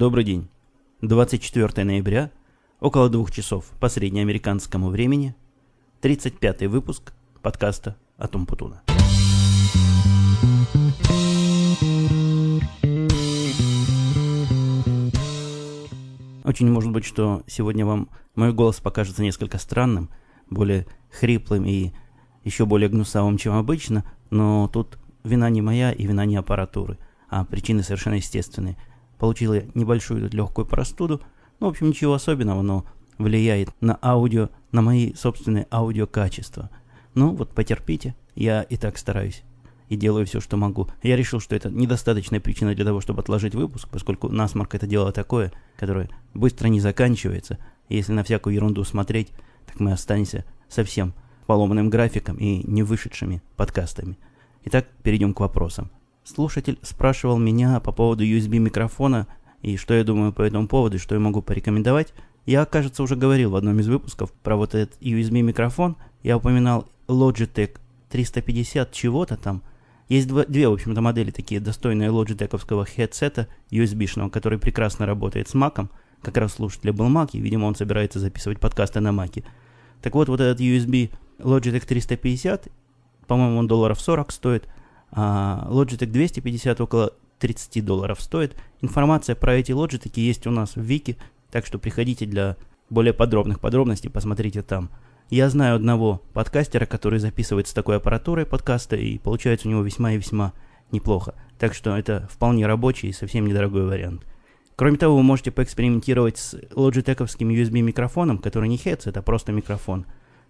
Добрый день. 24 ноября, около двух часов по среднеамериканскому времени, 35 выпуск подкаста «Атом Путуна». Очень может быть, что сегодня вам мой голос покажется несколько странным, более хриплым и еще более гнусавым, чем обычно, но тут вина не моя и вина не аппаратуры, а причины совершенно естественные. Получил я небольшую легкую простуду, ну, в общем, ничего особенного, но влияет на аудио, на мои собственные аудиокачества. Ну, вот потерпите, я и так стараюсь и делаю все, что могу. Я решил, что это недостаточная причина для того, чтобы отложить выпуск, поскольку насморк это дело такое, которое быстро не заканчивается. Если на всякую ерунду смотреть, так мы останемся совсем поломанным графиком и не вышедшими подкастами. Итак, перейдем к вопросам. Слушатель спрашивал меня по поводу USB-микрофона и что я думаю по этому поводу, и что я могу порекомендовать. Я, кажется, уже говорил в одном из выпусков про вот этот USB-микрофон. Я упоминал Logitech 350 чего-то там. Есть два, две, в общем-то, модели такие достойные лоджитековского хедсета USB-шного, который прекрасно работает с Mac. Как раз слушатель был Mac, и, видимо, он собирается записывать подкасты на Mac. Так вот, вот этот USB Logitech 350, по-моему, он долларов 40 стоит, а Logitech 250 около 30 долларов стоит. Информация про эти Logitech есть у нас в Вики, так что приходите для более подробных подробностей, посмотрите там. Я знаю одного подкастера, который записывает с такой аппаратурой подкаста, и получается у него весьма и весьма неплохо. Так что это вполне рабочий и совсем недорогой вариант. Кроме того, вы можете поэкспериментировать с Logitech USB микрофоном, который не headset, а просто микрофон.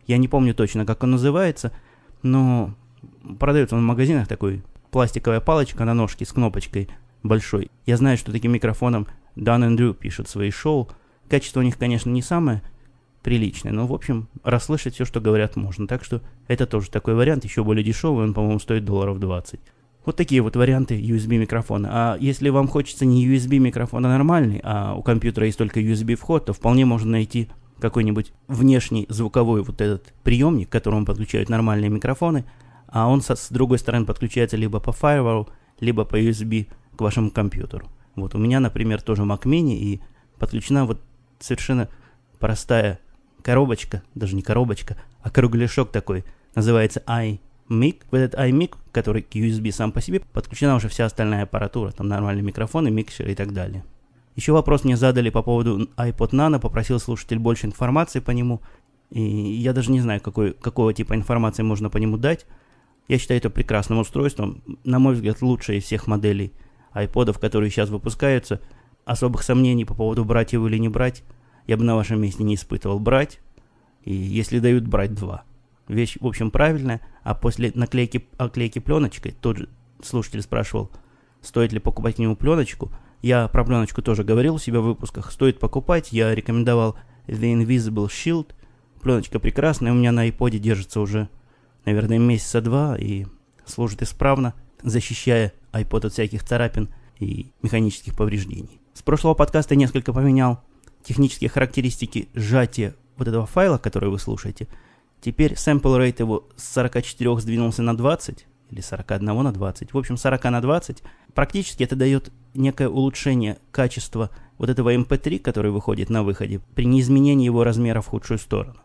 Я не помню точно, как он называется, но продается он в магазинах такой пластиковая палочка на ножке с кнопочкой большой. Я знаю, что таким микрофоном Dan Drew пишут свои шоу. Качество у них, конечно, не самое приличное. Но, в общем, расслышать все, что говорят, можно. Так что это тоже такой вариант, еще более дешевый, он, по-моему, стоит долларов 20. Вот такие вот варианты USB микрофона. А если вам хочется не USB микрофон, а нормальный, а у компьютера есть только USB вход, то вполне можно найти какой-нибудь внешний звуковой вот этот приемник, к которому подключают нормальные микрофоны, а он со, с другой стороны подключается либо по Firewall, либо по USB к вашему компьютеру. Вот у меня, например, тоже Mac Mini и подключена вот совершенно простая коробочка, даже не коробочка, а кругляшок такой, называется iMic. В этот iMic, который к USB сам по себе, подключена уже вся остальная аппаратура, там нормальные микрофоны, микшеры и так далее. Еще вопрос мне задали по поводу iPod Nano, попросил слушатель больше информации по нему. И я даже не знаю, какой, какого типа информации можно по нему дать. Я считаю это прекрасным устройством. На мой взгляд, лучшее из всех моделей iPodов, которые сейчас выпускаются. Особых сомнений по поводу брать его или не брать я бы на вашем месте не испытывал брать. И если дают, брать два. Вещь, в общем, правильная. А после наклейки, оклейки пленочкой, тот же слушатель спрашивал, стоит ли покупать к нему пленочку. Я про пленочку тоже говорил у себя в выпусках. Стоит покупать. Я рекомендовал The Invisible Shield. Пленочка прекрасная. У меня на iPod держится уже, наверное, месяца два и служит исправно, защищая iPod от всяких царапин и механических повреждений. С прошлого подкаста несколько поменял технические характеристики сжатия вот этого файла, который вы слушаете, теперь sample rate его с 44 сдвинулся на 20, или 41 на 20, в общем 40 на 20. Практически это дает некое улучшение качества вот этого MP3, эм который выходит на выходе, при неизменении его размера в худшую сторону.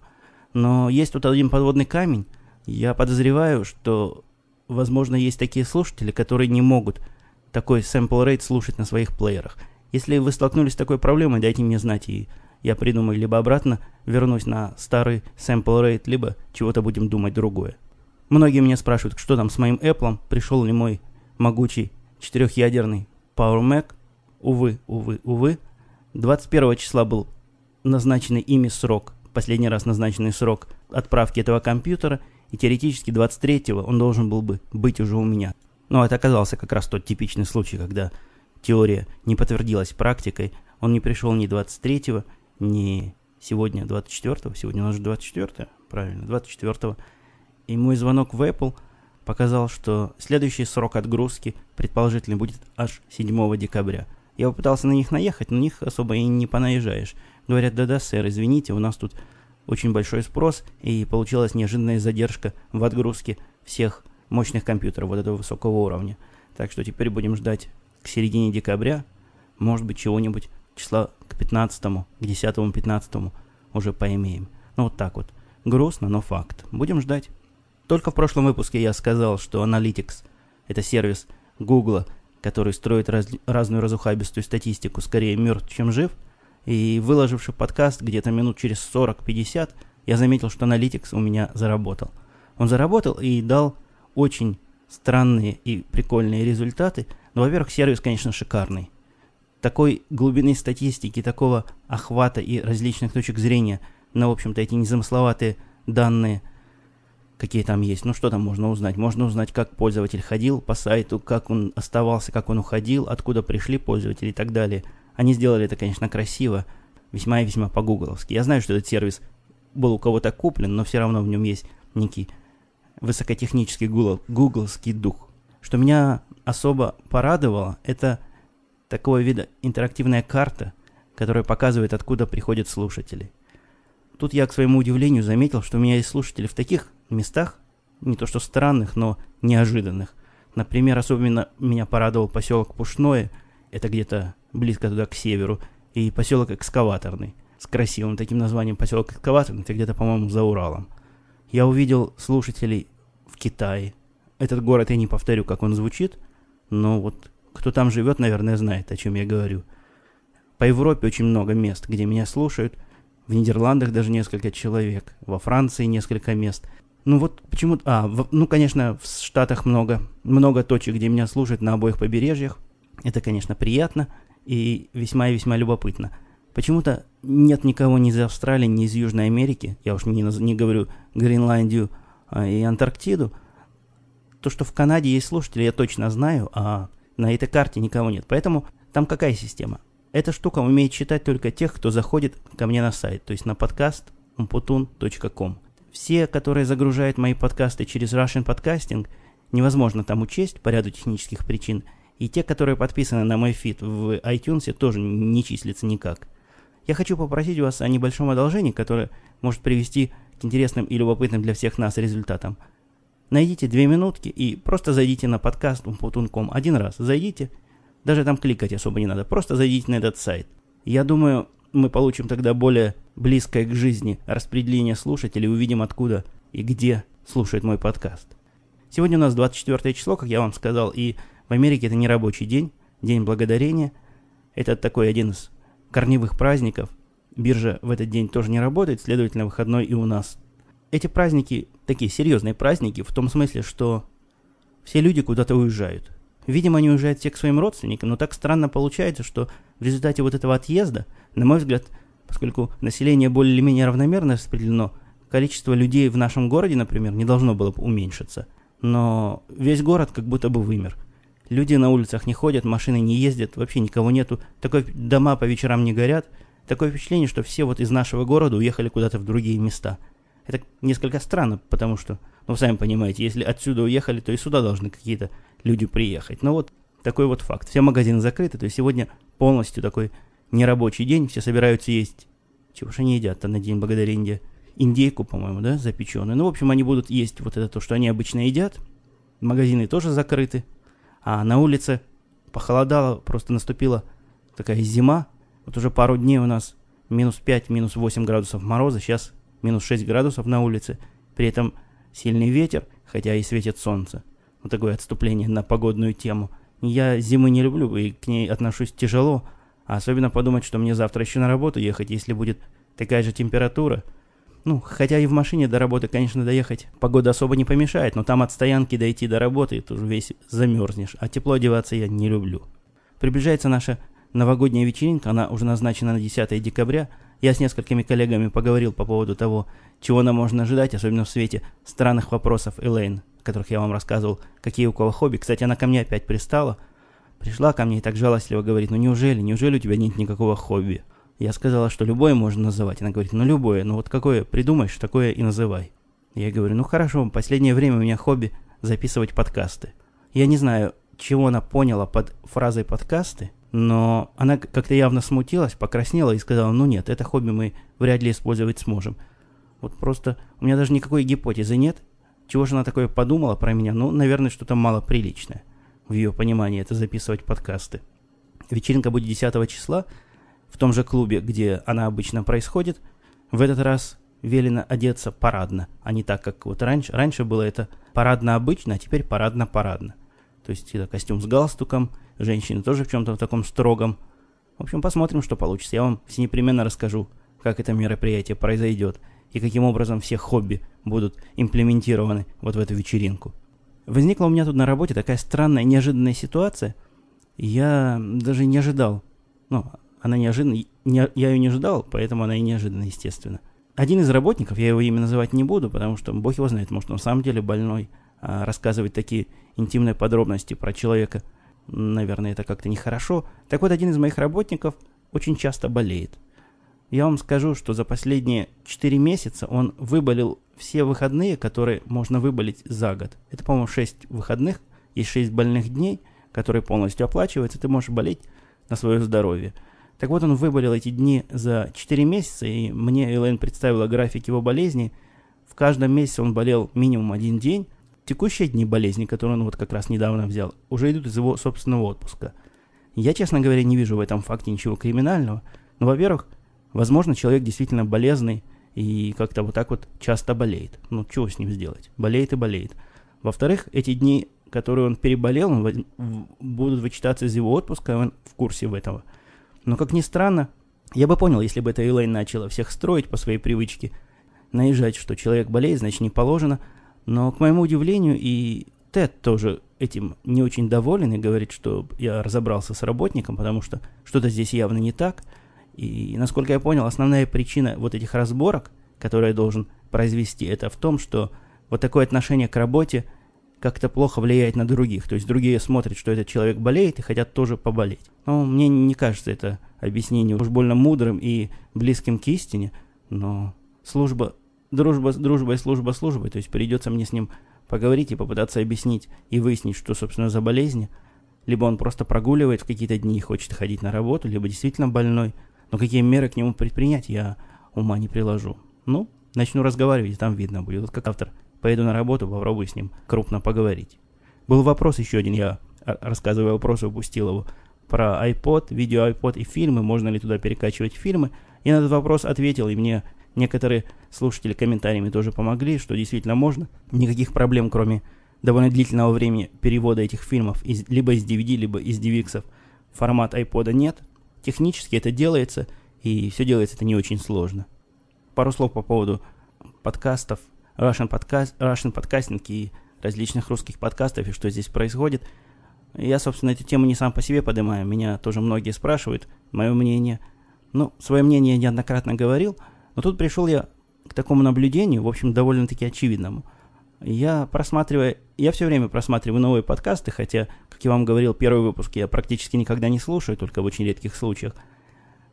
Но есть тут один подводный камень. Я подозреваю, что, возможно, есть такие слушатели, которые не могут такой sample rate слушать на своих плеерах – если вы столкнулись с такой проблемой, дайте мне знать, и я придумаю либо обратно вернусь на старый sample rate, либо чего-то будем думать другое. Многие меня спрашивают, что там с моим Apple, пришел ли мой могучий четырехъядерный Power Mac. Увы, увы, увы. 21 числа был назначенный ими срок, последний раз назначенный срок отправки этого компьютера, и теоретически 23-го он должен был бы быть уже у меня. Но это оказался как раз тот типичный случай, когда теория не подтвердилась практикой, он не пришел ни 23-го, ни сегодня 24-го, сегодня у нас же 24 правильно, 24-го. И мой звонок в Apple показал, что следующий срок отгрузки предположительно будет аж 7 декабря. Я попытался на них наехать, но на них особо и не понаезжаешь. Говорят, да-да, сэр, извините, у нас тут очень большой спрос, и получилась неожиданная задержка в отгрузке всех мощных компьютеров вот этого высокого уровня. Так что теперь будем ждать к середине декабря, может быть, чего-нибудь числа к 15 к 10-15 уже поимеем. Ну, вот так вот. Грустно, но факт. Будем ждать. Только в прошлом выпуске я сказал, что Analytics – это сервис Google, который строит раз, разную разухабистую статистику, скорее мертв, чем жив. И выложивший подкаст где-то минут через 40-50, я заметил, что Analytics у меня заработал. Он заработал и дал очень странные и прикольные результаты. Но, во-первых, сервис, конечно, шикарный. Такой глубины статистики, такого охвата и различных точек зрения на, в общем-то, эти незамысловатые данные, какие там есть. Ну, что там можно узнать? Можно узнать, как пользователь ходил по сайту, как он оставался, как он уходил, откуда пришли пользователи и так далее. Они сделали это, конечно, красиво, весьма и весьма по-гугловски. Я знаю, что этот сервис был у кого-то куплен, но все равно в нем есть некий высокотехнический гугл, гугловский дух. Что меня особо порадовало, это такого вида интерактивная карта, которая показывает, откуда приходят слушатели. Тут я, к своему удивлению, заметил, что у меня есть слушатели в таких местах, не то что странных, но неожиданных. Например, особенно меня порадовал поселок Пушное, это где-то близко туда, к северу, и поселок Экскаваторный, с красивым таким названием поселок Экскаваторный, это где-то, по-моему, за Уралом. Я увидел слушателей в Китае. Этот город я не повторю, как он звучит, но вот кто там живет, наверное, знает, о чем я говорю. По Европе очень много мест, где меня слушают. В Нидерландах даже несколько человек. Во Франции несколько мест. Ну вот почему... А, в, ну, конечно, в Штатах много. Много точек, где меня слушают на обоих побережьях. Это, конечно, приятно и весьма и весьма любопытно. Почему-то нет никого ни из Австралии, ни из Южной Америки, я уж не, не говорю Гренландию а, и Антарктиду. То, что в Канаде есть слушатели, я точно знаю, а на этой карте никого нет. Поэтому там какая система? Эта штука умеет читать только тех, кто заходит ко мне на сайт, то есть на подкаст umputun.com. Все, которые загружают мои подкасты через Russian Podcasting, невозможно там учесть по ряду технических причин. И те, которые подписаны на мой feed в iTunes, тоже не числятся никак. Я хочу попросить вас о небольшом одолжении, которое может привести к интересным и любопытным для всех нас результатам – Найдите две минутки и просто зайдите на подкаст umputun.com. Один раз зайдите. Даже там кликать особо не надо. Просто зайдите на этот сайт. Я думаю, мы получим тогда более близкое к жизни распределение слушателей, увидим откуда и где слушает мой подкаст. Сегодня у нас 24 число, как я вам сказал, и в Америке это не рабочий день, день благодарения. Это такой один из корневых праздников. Биржа в этот день тоже не работает, следовательно, выходной и у нас эти праздники такие серьезные праздники в том смысле, что все люди куда-то уезжают. Видимо, они уезжают все к своим родственникам, но так странно получается, что в результате вот этого отъезда, на мой взгляд, поскольку население более или менее равномерно распределено, количество людей в нашем городе, например, не должно было бы уменьшиться. Но весь город как будто бы вымер. Люди на улицах не ходят, машины не ездят, вообще никого нету. Такой дома по вечерам не горят. Такое впечатление, что все вот из нашего города уехали куда-то в другие места – это несколько странно, потому что, ну, сами понимаете, если отсюда уехали, то и сюда должны какие-то люди приехать. Но вот такой вот факт. Все магазины закрыты, то есть сегодня полностью такой нерабочий день, все собираются есть. Чего же они едят-то на День Благодарения? Индейку, по-моему, да, запеченную. Ну, в общем, они будут есть вот это то, что они обычно едят. Магазины тоже закрыты. А на улице похолодало, просто наступила такая зима. Вот уже пару дней у нас минус 5, минус 8 градусов мороза. Сейчас минус 6 градусов на улице, при этом сильный ветер, хотя и светит солнце. Вот такое отступление на погодную тему. Я зимы не люблю и к ней отношусь тяжело, а особенно подумать, что мне завтра еще на работу ехать, если будет такая же температура. Ну, хотя и в машине до работы, конечно, доехать погода особо не помешает, но там от стоянки дойти до работы, ты уже весь замерзнешь, а тепло одеваться я не люблю. Приближается наша новогодняя вечеринка, она уже назначена на 10 декабря, я с несколькими коллегами поговорил по поводу того, чего нам можно ожидать, особенно в свете странных вопросов Элейн, о которых я вам рассказывал, какие у кого хобби. Кстати, она ко мне опять пристала. Пришла ко мне и так жалостливо говорит, ну неужели, неужели у тебя нет никакого хобби? Я сказала, что любое можно называть. Она говорит, ну любое, ну вот какое придумаешь, такое и называй. Я говорю, ну хорошо, последнее время у меня хобби записывать подкасты. Я не знаю, чего она поняла под фразой подкасты, но она как-то явно смутилась, покраснела и сказала, ну нет, это хобби мы вряд ли использовать сможем. Вот просто у меня даже никакой гипотезы нет. Чего же она такое подумала про меня? Ну, наверное, что-то мало приличное. В ее понимании это записывать подкасты. Вечеринка будет 10 числа в том же клубе, где она обычно происходит. В этот раз велено одеться парадно, а не так, как вот раньше. Раньше было это парадно-обычно, а теперь парадно-парадно. То есть это костюм с галстуком, женщины тоже в чем-то в таком строгом. В общем, посмотрим, что получится. Я вам все непременно расскажу, как это мероприятие произойдет и каким образом все хобби будут имплементированы вот в эту вечеринку. Возникла у меня тут на работе такая странная, неожиданная ситуация. Я даже не ожидал. Ну, она неожиданная. Не, я ее не ожидал, поэтому она и неожиданная, естественно. Один из работников, я его имя называть не буду, потому что бог его знает, может, он на самом деле больной. А рассказывать такие интимные подробности про человека, наверное, это как-то нехорошо. Так вот, один из моих работников очень часто болеет. Я вам скажу, что за последние 4 месяца он выболел все выходные, которые можно выболеть за год. Это, по-моему, 6 выходных, есть 6 больных дней, которые полностью оплачиваются, ты можешь болеть на свое здоровье. Так вот, он выболел эти дни за 4 месяца, и мне Элэйн представила график его болезни. В каждом месяце он болел минимум один день. Текущие дни болезни, которые он вот как раз недавно взял, уже идут из его собственного отпуска. Я, честно говоря, не вижу в этом факте ничего криминального. Но, во-первых, возможно, человек действительно болезный и как-то вот так вот часто болеет. Ну, чего с ним сделать? Болеет и болеет. Во-вторых, эти дни, которые он переболел, он будут вычитаться из его отпуска, он в курсе в этого. Но, как ни странно, я бы понял, если бы эта Элейн начала всех строить по своей привычке, наезжать, что человек болеет, значит не положено. Но, к моему удивлению, и Тед тоже этим не очень доволен и говорит, что я разобрался с работником, потому что что-то здесь явно не так. И, насколько я понял, основная причина вот этих разборок, которые я должен произвести, это в том, что вот такое отношение к работе как-то плохо влияет на других. То есть другие смотрят, что этот человек болеет и хотят тоже поболеть. Но мне не кажется это объяснение уж больно мудрым и близким к истине. Но служба, дружба, дружба и служба службой. То есть придется мне с ним поговорить и попытаться объяснить и выяснить, что, собственно, за болезнь. Либо он просто прогуливает в какие-то дни и хочет ходить на работу, либо действительно больной. Но какие меры к нему предпринять, я ума не приложу. Ну, начну разговаривать, там видно будет. Вот как автор Поеду на работу, попробую с ним крупно поговорить. Был вопрос еще один, я рассказывая вопрос, упустил его, про iPod, видео iPod и фильмы, можно ли туда перекачивать фильмы. И на этот вопрос ответил, и мне некоторые слушатели комментариями тоже помогли, что действительно можно. Никаких проблем, кроме довольно длительного времени перевода этих фильмов из, либо из DVD, либо из DVX формат iPod нет. Технически это делается, и все делается это не очень сложно. Пару слов по поводу подкастов Russian, подкаст, Russian Podcasting и различных русских подкастов и что здесь происходит. Я, собственно, эту тему не сам по себе поднимаю, меня тоже многие спрашивают, мое мнение. Ну, свое мнение я неоднократно говорил, но тут пришел я к такому наблюдению, в общем, довольно-таки очевидному. Я просматриваю, я все время просматриваю новые подкасты, хотя, как я вам говорил, первый выпуск я практически никогда не слушаю, только в очень редких случаях.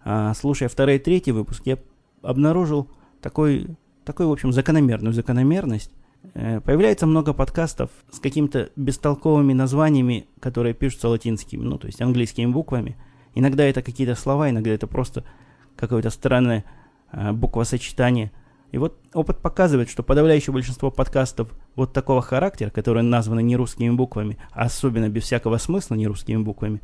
А слушая второй и третий выпуск, я обнаружил такой такую, в общем, закономерную закономерность. Э, появляется много подкастов с какими-то бестолковыми названиями, которые пишутся латинскими, ну, то есть английскими буквами. Иногда это какие-то слова, иногда это просто какое-то странное э, буквосочетание. И вот опыт показывает, что подавляющее большинство подкастов вот такого характера, которые названы не русскими буквами, а особенно без всякого смысла не русскими буквами,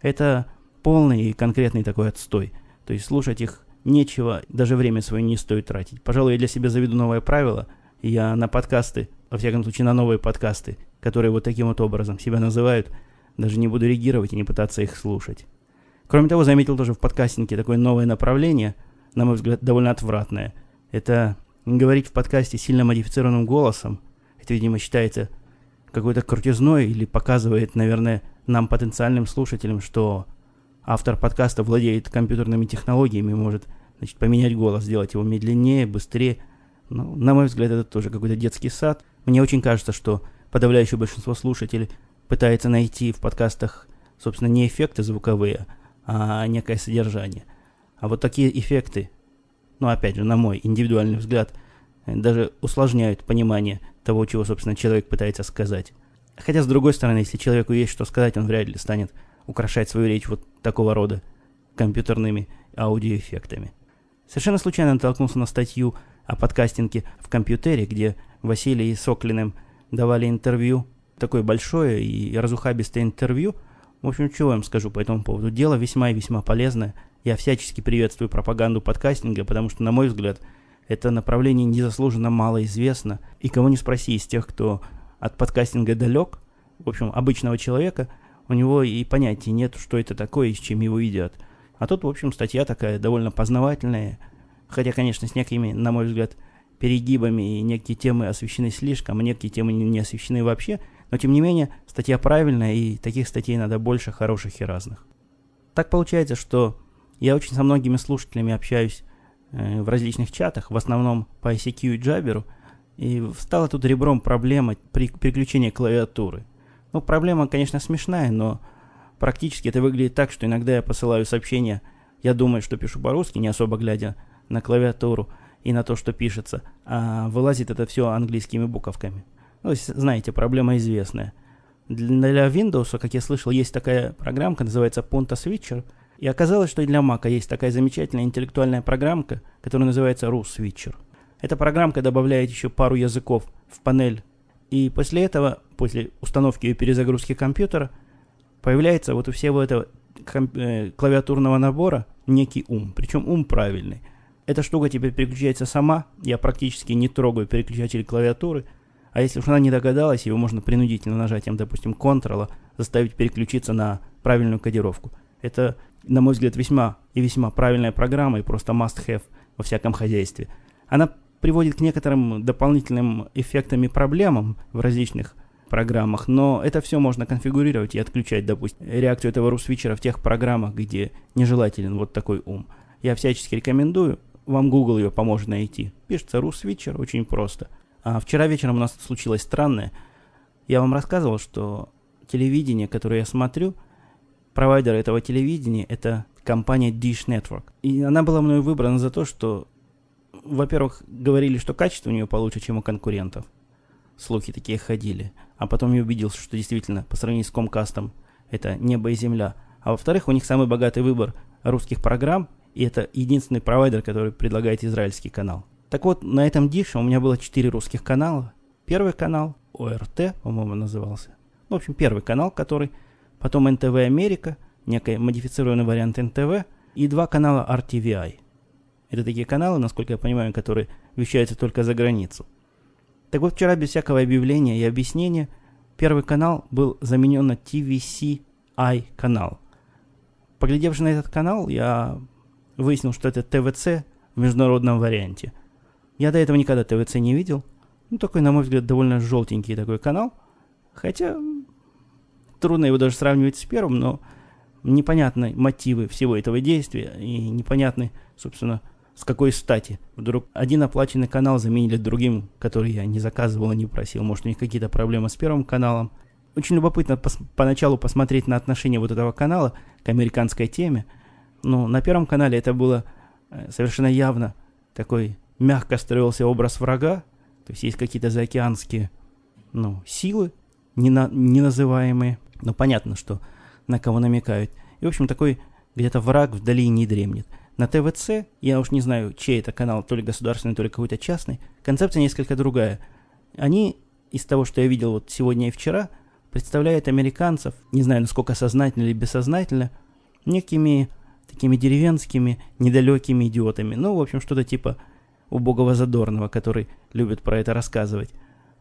это полный и конкретный такой отстой. То есть слушать их нечего, даже время свое не стоит тратить. Пожалуй, я для себя заведу новое правило. Я на подкасты, во всяком случае на новые подкасты, которые вот таким вот образом себя называют, даже не буду реагировать и не пытаться их слушать. Кроме того, заметил тоже в подкастинге такое новое направление, на мой взгляд, довольно отвратное. Это говорить в подкасте сильно модифицированным голосом. Это, видимо, считается какой-то крутизной или показывает, наверное, нам, потенциальным слушателям, что автор подкаста владеет компьютерными технологиями, может значит, поменять голос, сделать его медленнее, быстрее. Ну, на мой взгляд, это тоже какой-то детский сад. Мне очень кажется, что подавляющее большинство слушателей пытается найти в подкастах, собственно, не эффекты звуковые, а некое содержание. А вот такие эффекты, ну, опять же, на мой индивидуальный взгляд, даже усложняют понимание того, чего, собственно, человек пытается сказать. Хотя, с другой стороны, если человеку есть что сказать, он вряд ли станет украшать свою речь вот такого рода компьютерными аудиоэффектами. Совершенно случайно натолкнулся на статью о подкастинге в компьютере, где Василий и Соклиным давали интервью, такое большое и разухабистое интервью. В общем, что я вам скажу по этому поводу? Дело весьма и весьма полезное. Я всячески приветствую пропаганду подкастинга, потому что, на мой взгляд, это направление незаслуженно мало известно. И кого не спроси из тех, кто от подкастинга далек, в общем, обычного человека, у него и понятия нет, что это такое и с чем его едят. А тут, в общем, статья такая довольно познавательная, хотя, конечно, с некими, на мой взгляд, перегибами, и некие темы освещены слишком, а некие темы не освещены вообще, но, тем не менее, статья правильная, и таких статей надо больше, хороших и разных. Так получается, что я очень со многими слушателями общаюсь э, в различных чатах, в основном по ICQ и Jabber, и стала тут ребром проблема при переключении клавиатуры. Ну, проблема, конечно, смешная, но практически это выглядит так, что иногда я посылаю сообщения, я думаю, что пишу по-русски, не особо глядя на клавиатуру и на то, что пишется, а вылазит это все английскими буковками. Ну, знаете, проблема известная. Для Windows, как я слышал, есть такая программка, называется Punta Switcher. И оказалось, что и для Mac есть такая замечательная интеллектуальная программка, которая называется RuSwitcher. Эта программка добавляет еще пару языков в панель. И после этого, после установки и перезагрузки компьютера, появляется вот у всего этого э, клавиатурного набора некий ум. Причем ум правильный. Эта штука теперь переключается сама. Я практически не трогаю переключатель клавиатуры – а если уж она не догадалась, его можно принудительно нажатием, допустим, Ctrl заставить переключиться на правильную кодировку. Это, на мой взгляд, весьма и весьма правильная программа и просто must-have во всяком хозяйстве. Она приводит к некоторым дополнительным эффектам и проблемам в различных программах, но это все можно конфигурировать и отключать, допустим, реакцию этого русвичера в тех программах, где нежелателен вот такой ум. Я всячески рекомендую, вам Google ее поможет найти. Пишется русвичер, очень просто – а вчера вечером у нас случилось странное. Я вам рассказывал, что телевидение, которое я смотрю, провайдер этого телевидения – это компания Dish Network. И она была мною выбрана за то, что, во-первых, говорили, что качество у нее получше, чем у конкурентов. Слухи такие ходили. А потом я убедился, что действительно, по сравнению с Комкастом, это небо и земля. А во-вторых, у них самый богатый выбор русских программ, и это единственный провайдер, который предлагает израильский канал. Так вот, на этом дише у меня было четыре русских канала. Первый канал, ОРТ, по-моему, назывался. В общем, первый канал, который... Потом НТВ Америка, некий модифицированный вариант НТВ, и два канала RTVI. Это такие каналы, насколько я понимаю, которые вещаются только за границу. Так вот, вчера без всякого объявления и объяснения первый канал был заменен на TVC-I канал. Поглядевши на этот канал, я выяснил, что это ТВЦ в международном варианте. Я до этого никогда ТВЦ не видел. Ну, такой, на мой взгляд, довольно желтенький такой канал. Хотя, трудно его даже сравнивать с первым, но непонятны мотивы всего этого действия и непонятны, собственно, с какой стати. Вдруг один оплаченный канал заменили другим, который я не заказывал и не просил. Может, у них какие-то проблемы с первым каналом. Очень любопытно пос поначалу посмотреть на отношение вот этого канала к американской теме. Но на первом канале это было э, совершенно явно такой мягко строился образ врага, то есть есть какие-то заокеанские ну, силы, не на, неназываемые, но понятно, что на кого намекают. И, в общем, такой где-то враг вдали не дремнет. На ТВЦ, я уж не знаю, чей это канал, то ли государственный, то ли какой-то частный, концепция несколько другая. Они, из того, что я видел вот сегодня и вчера, представляют американцев, не знаю, насколько сознательно или бессознательно, некими такими деревенскими, недалекими идиотами. Ну, в общем, что-то типа убогого Задорнова, который любит про это рассказывать.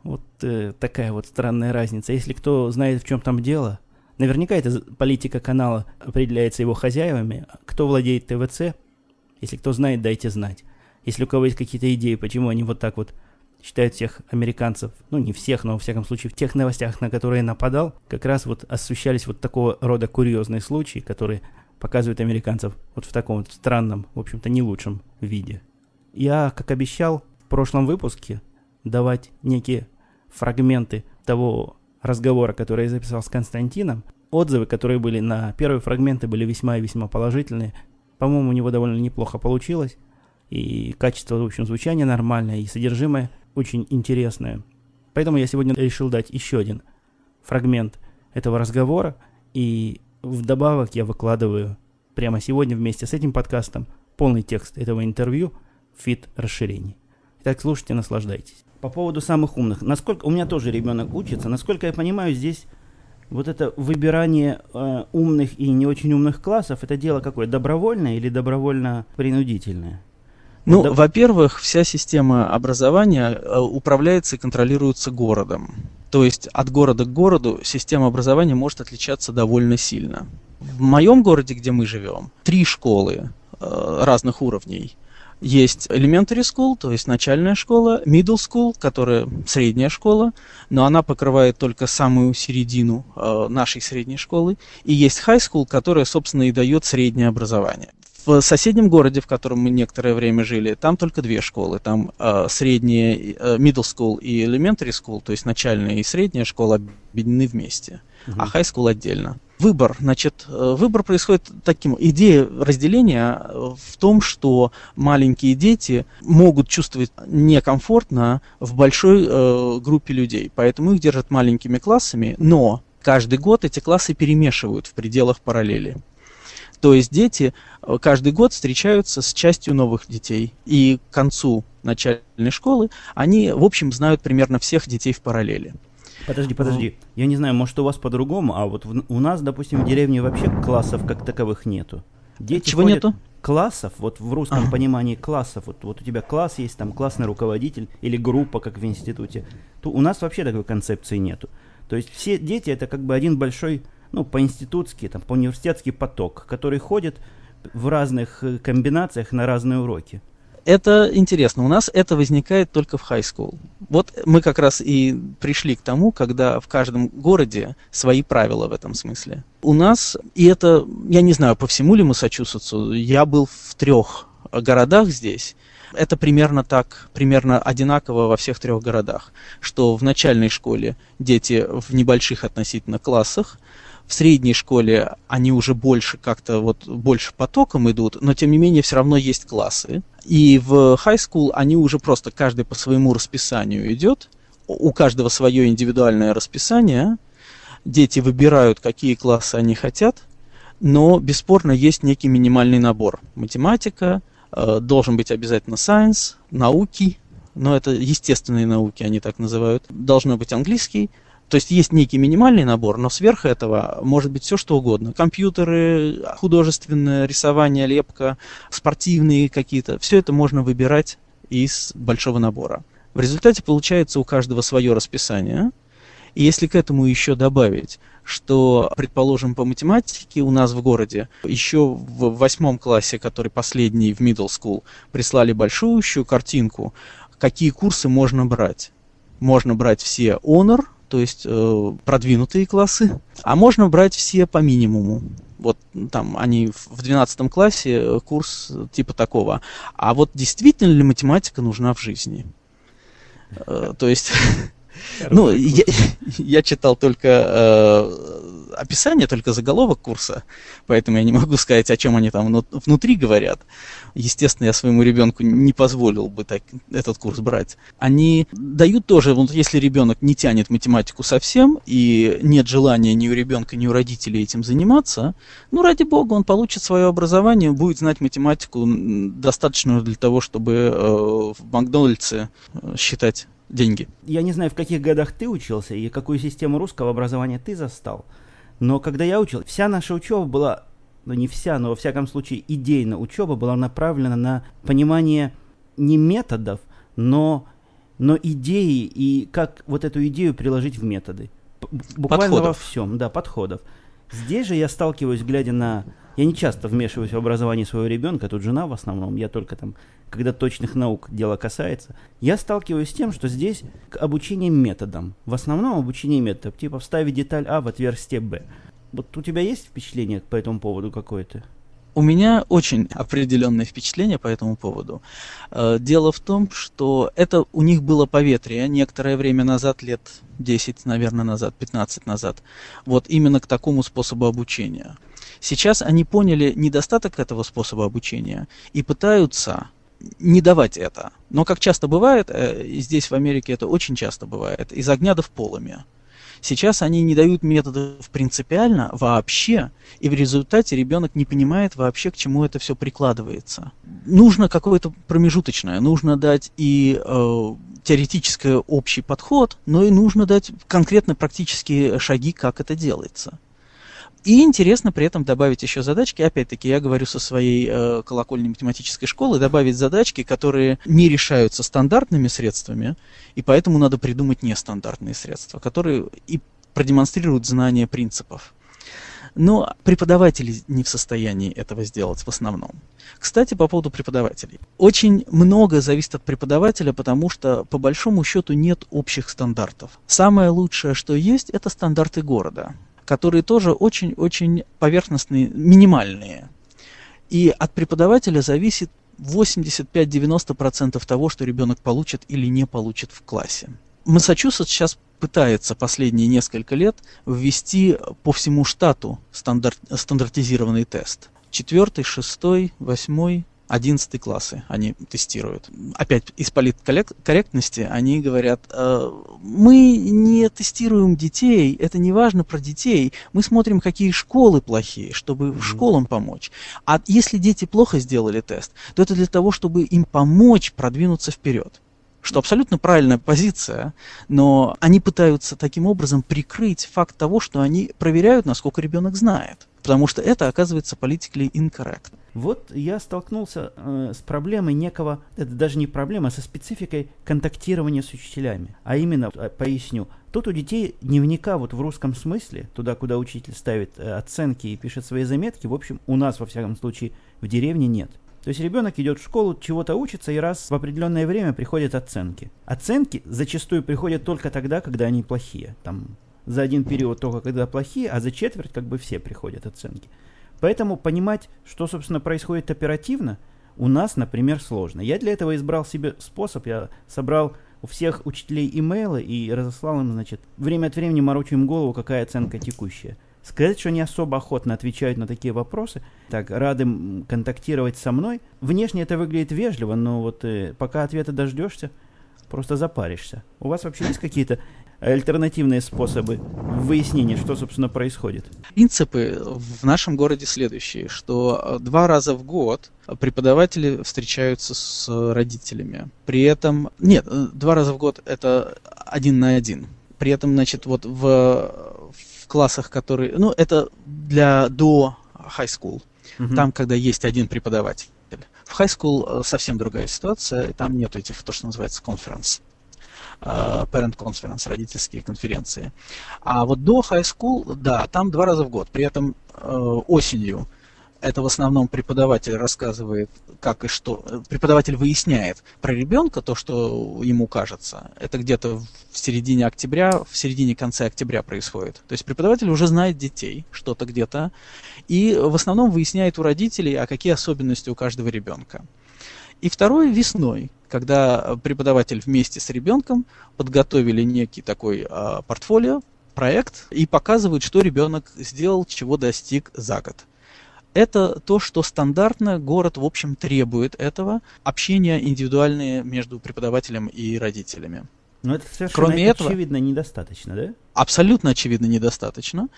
Вот э, такая вот странная разница. Если кто знает, в чем там дело, наверняка эта политика канала определяется его хозяевами. Кто владеет ТВЦ, если кто знает, дайте знать. Если у кого есть какие-то идеи, почему они вот так вот считают всех американцев, ну не всех, но во всяком случае в тех новостях, на которые нападал, как раз вот освещались вот такого рода курьезные случаи, которые показывают американцев вот в таком вот странном, в общем-то, не лучшем виде. Я, как обещал в прошлом выпуске, давать некие фрагменты того разговора, который я записал с Константином. Отзывы, которые были на первые фрагменты, были весьма и весьма положительные. По-моему, у него довольно неплохо получилось. И качество, в общем, звучания нормальное, и содержимое очень интересное. Поэтому я сегодня решил дать еще один фрагмент этого разговора. И вдобавок я выкладываю прямо сегодня вместе с этим подкастом полный текст этого интервью – фит расширений. Итак, слушайте, наслаждайтесь. По поводу самых умных. Насколько у меня тоже ребенок учится, насколько я понимаю, здесь Вот это выбирание э, умных и не очень умных классов, это дело какое? Добровольное или добровольно-принудительное? Ну, да. во-первых, вся система образования э, управляется и контролируется городом. То есть от города к городу система образования может отличаться довольно сильно. В моем городе, где мы живем, три школы э, разных уровней. Есть elementary school, то есть начальная школа, middle school, которая средняя школа, но она покрывает только самую середину э, нашей средней школы, и есть high school, которая, собственно, и дает среднее образование. В соседнем городе, в котором мы некоторое время жили, там только две школы. Там э, средняя, э, middle school и elementary school, то есть начальная и средняя школа объединены вместе, uh-huh. а high school отдельно. Выбор, значит, э, выбор происходит таким. Идея разделения э, в том, что маленькие дети могут чувствовать некомфортно в большой э, группе людей, поэтому их держат маленькими классами, но каждый год эти классы перемешивают в пределах параллели. То есть дети э, каждый год встречаются с частью новых детей. И к концу начальной школы они, в общем, знают примерно всех детей в параллели. Подожди, подожди. Я не знаю, может у вас по-другому, а вот в, у нас, допустим, в деревне вообще классов как таковых нету. Дети Чего нету? Классов, вот в русском а. понимании классов, вот, вот у тебя класс есть, там классный руководитель или группа, как в институте. То у нас вообще такой концепции нету. То есть все дети это как бы один большой ну, по-институтски, там, по-университетский поток, который ходит в разных э, комбинациях на разные уроки. Это интересно. У нас это возникает только в high school. Вот мы как раз и пришли к тому, когда в каждом городе свои правила в этом смысле. У нас, и это, я не знаю, по всему ли Массачусетсу, я был в трех городах здесь, это примерно так, примерно одинаково во всех трех городах, что в начальной школе дети в небольших относительно классах, в средней школе они уже больше как-то вот больше потоком идут, но тем не менее все равно есть классы. И в high school они уже просто каждый по своему расписанию идет, у каждого свое индивидуальное расписание, дети выбирают, какие классы они хотят, но бесспорно есть некий минимальный набор. Математика, э, должен быть обязательно science, науки, но это естественные науки, они так называют. Должно быть английский, то есть есть некий минимальный набор, но сверх этого может быть все что угодно. Компьютеры, художественное рисование, лепка, спортивные какие-то. Все это можно выбирать из большого набора. В результате получается у каждого свое расписание. И если к этому еще добавить, что, предположим, по математике у нас в городе еще в восьмом классе, который последний в middle school, прислали большущую картинку, какие курсы можно брать. Можно брать все honor, то есть э, продвинутые классы, а можно брать все по минимуму. Вот там они в 12 классе э, курс типа такого. А вот действительно ли математика нужна в жизни? Э, то есть, ну, я, я читал только э, описание, только заголовок курса, поэтому я не могу сказать, о чем они там внутри говорят. Естественно, я своему ребенку не позволил бы так, этот курс брать. Они дают тоже, вот если ребенок не тянет математику совсем, и нет желания ни у ребенка, ни у родителей этим заниматься, ну, ради бога, он получит свое образование, будет знать математику достаточную для того, чтобы э, в Макдональдсе э, считать деньги. Я не знаю, в каких годах ты учился и какую систему русского образования ты застал. Но когда я учил, вся наша учеба была, ну не вся, но во всяком случае идейно учеба была направлена на понимание не методов, но, но идеи и как вот эту идею приложить в методы. Буквально подходов. во всем, да, подходов. Здесь же я сталкиваюсь, глядя на... Я не часто вмешиваюсь в образование своего ребенка, тут жена в основном, я только там, когда точных наук дело касается. Я сталкиваюсь с тем, что здесь обучение методом. В основном обучение методом, типа вставить деталь А в отверстие Б. Вот у тебя есть впечатление по этому поводу какое-то? У меня очень определенное впечатление по этому поводу. Э, дело в том, что это у них было поветрие некоторое время назад, лет 10, наверное, назад, 15 назад. Вот именно к такому способу обучения. Сейчас они поняли недостаток этого способа обучения и пытаются не давать это. Но как часто бывает, э, здесь в Америке это очень часто бывает, из огня до в полыми. Сейчас они не дают методов принципиально вообще, и в результате ребенок не понимает вообще, к чему это все прикладывается. Нужно какое-то промежуточное, нужно дать и э, теоретический общий подход, но и нужно дать конкретно практические шаги, как это делается. И интересно при этом добавить еще задачки. Опять-таки, я говорю со своей э, колокольной математической школы, добавить задачки, которые не решаются стандартными средствами, и поэтому надо придумать нестандартные средства, которые и продемонстрируют знание принципов. Но преподаватели не в состоянии этого сделать в основном. Кстати, по поводу преподавателей. Очень много зависит от преподавателя, потому что по большому счету нет общих стандартов. Самое лучшее, что есть, это стандарты города которые тоже очень-очень поверхностные, минимальные. И от преподавателя зависит 85-90% того, что ребенок получит или не получит в классе. Массачусетс сейчас пытается последние несколько лет ввести по всему штату стандарт, стандартизированный тест. Четвертый, шестой, восьмой, 11 классы они тестируют. Опять из политкорректности они говорят, э, мы не тестируем детей, это не важно про детей, мы смотрим, какие школы плохие, чтобы mm-hmm. школам помочь. А если дети плохо сделали тест, то это для того, чтобы им помочь продвинуться вперед что абсолютно правильная позиция, но они пытаются таким образом прикрыть факт того, что они проверяют, насколько ребенок знает. Потому что это оказывается politically incorrect. Вот я столкнулся э, с проблемой некого, это даже не проблема, а со спецификой контактирования с учителями. А именно, э, поясню, тут у детей дневника вот в русском смысле, туда, куда учитель ставит э, оценки и пишет свои заметки, в общем, у нас, во всяком случае, в деревне нет. То есть ребенок идет в школу, чего-то учится, и раз в определенное время приходят оценки. Оценки зачастую приходят только тогда, когда они плохие. Там за один период только когда плохие, а за четверть как бы все приходят оценки. Поэтому понимать, что, собственно, происходит оперативно, у нас, например, сложно. Я для этого избрал себе способ. Я собрал у всех учителей имейлы и разослал им, значит, время от времени морочу им голову, какая оценка текущая. Сказать, что они особо охотно отвечают на такие вопросы, так, рады контактировать со мной. Внешне это выглядит вежливо, но вот э, пока ответа дождешься, просто запаришься. У вас вообще есть какие-то альтернативные способы выяснения, что, собственно, происходит? Принципы в нашем городе следующие, что э, два раза в год преподаватели встречаются с родителями. При этом, нет, э, два раза в год это один на один. При этом, значит, вот в, в классах, которые, ну, это для до high school, угу. там, когда есть один преподаватель. В high school э, совсем другая ситуация, там нет этих, то, что называется, конференц. Э, parent conference, родительские конференции. А вот до high school, да, там два раза в год. При этом э, осенью это в основном преподаватель рассказывает, как и что. Преподаватель выясняет про ребенка то, что ему кажется. Это где-то в середине октября, в середине-конце октября происходит. То есть преподаватель уже знает детей, что-то где-то, и в основном выясняет у родителей, а какие особенности у каждого ребенка. И второе весной, когда преподаватель вместе с ребенком подготовили некий такой а, портфолио, проект и показывают, что ребенок сделал, чего достиг за год. Это то, что стандартно город, в общем, требует этого, общения индивидуальные между преподавателем и родителями. Но это совершенно Кроме очевидно этого, недостаточно, да? Абсолютно очевидно недостаточно.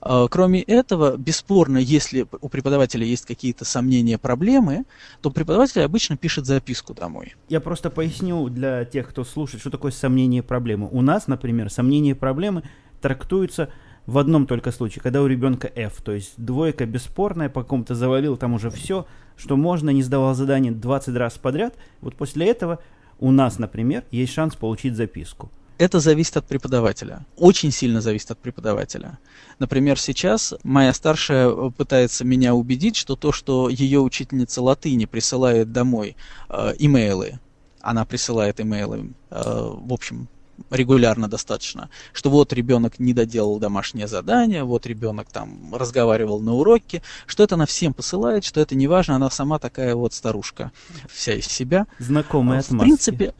А, кроме этого, бесспорно, если у преподавателя есть какие-то сомнения, проблемы, то преподаватель обычно пишет записку домой. Я просто поясню для тех, кто слушает, что такое сомнение проблемы. У нас, например, сомнение проблемы трактуется в одном только случае, когда у ребенка F, то есть двойка бесспорная, по какому-то завалил там уже все, что можно, не сдавал задание 20 раз подряд, вот после этого у нас, например, есть шанс получить записку. Это зависит от преподавателя. Очень сильно зависит от преподавателя. Например, сейчас моя старшая пытается меня убедить, что то, что ее учительница латыни присылает домой э, имейлы, она присылает имейлы, э, в общем, регулярно достаточно, что вот ребенок не доделал домашнее задание, вот ребенок там разговаривал на уроке, что это она всем посылает, что это не важно, она сама такая вот старушка, вся из себя. Знакомая В принципе,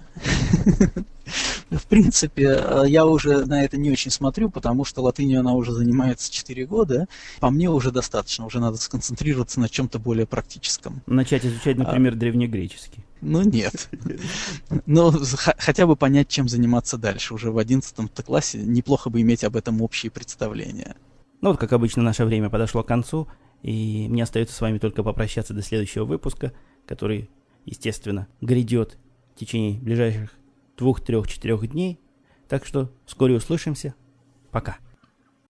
в принципе, я уже на это не очень смотрю, потому что латынью она уже занимается 4 года. По мне уже достаточно, уже надо сконцентрироваться на чем-то более практическом. Начать изучать, например, а... древнегреческий. Ну нет. Но хотя бы понять, чем заниматься дальше. Уже в 11 классе неплохо бы иметь об этом общие представления. Ну вот, как обычно, наше время подошло к концу, и мне остается с вами только попрощаться до следующего выпуска, который, естественно, грядет в течение ближайших двух, трех, четырех дней. Так что вскоре услышимся. Пока.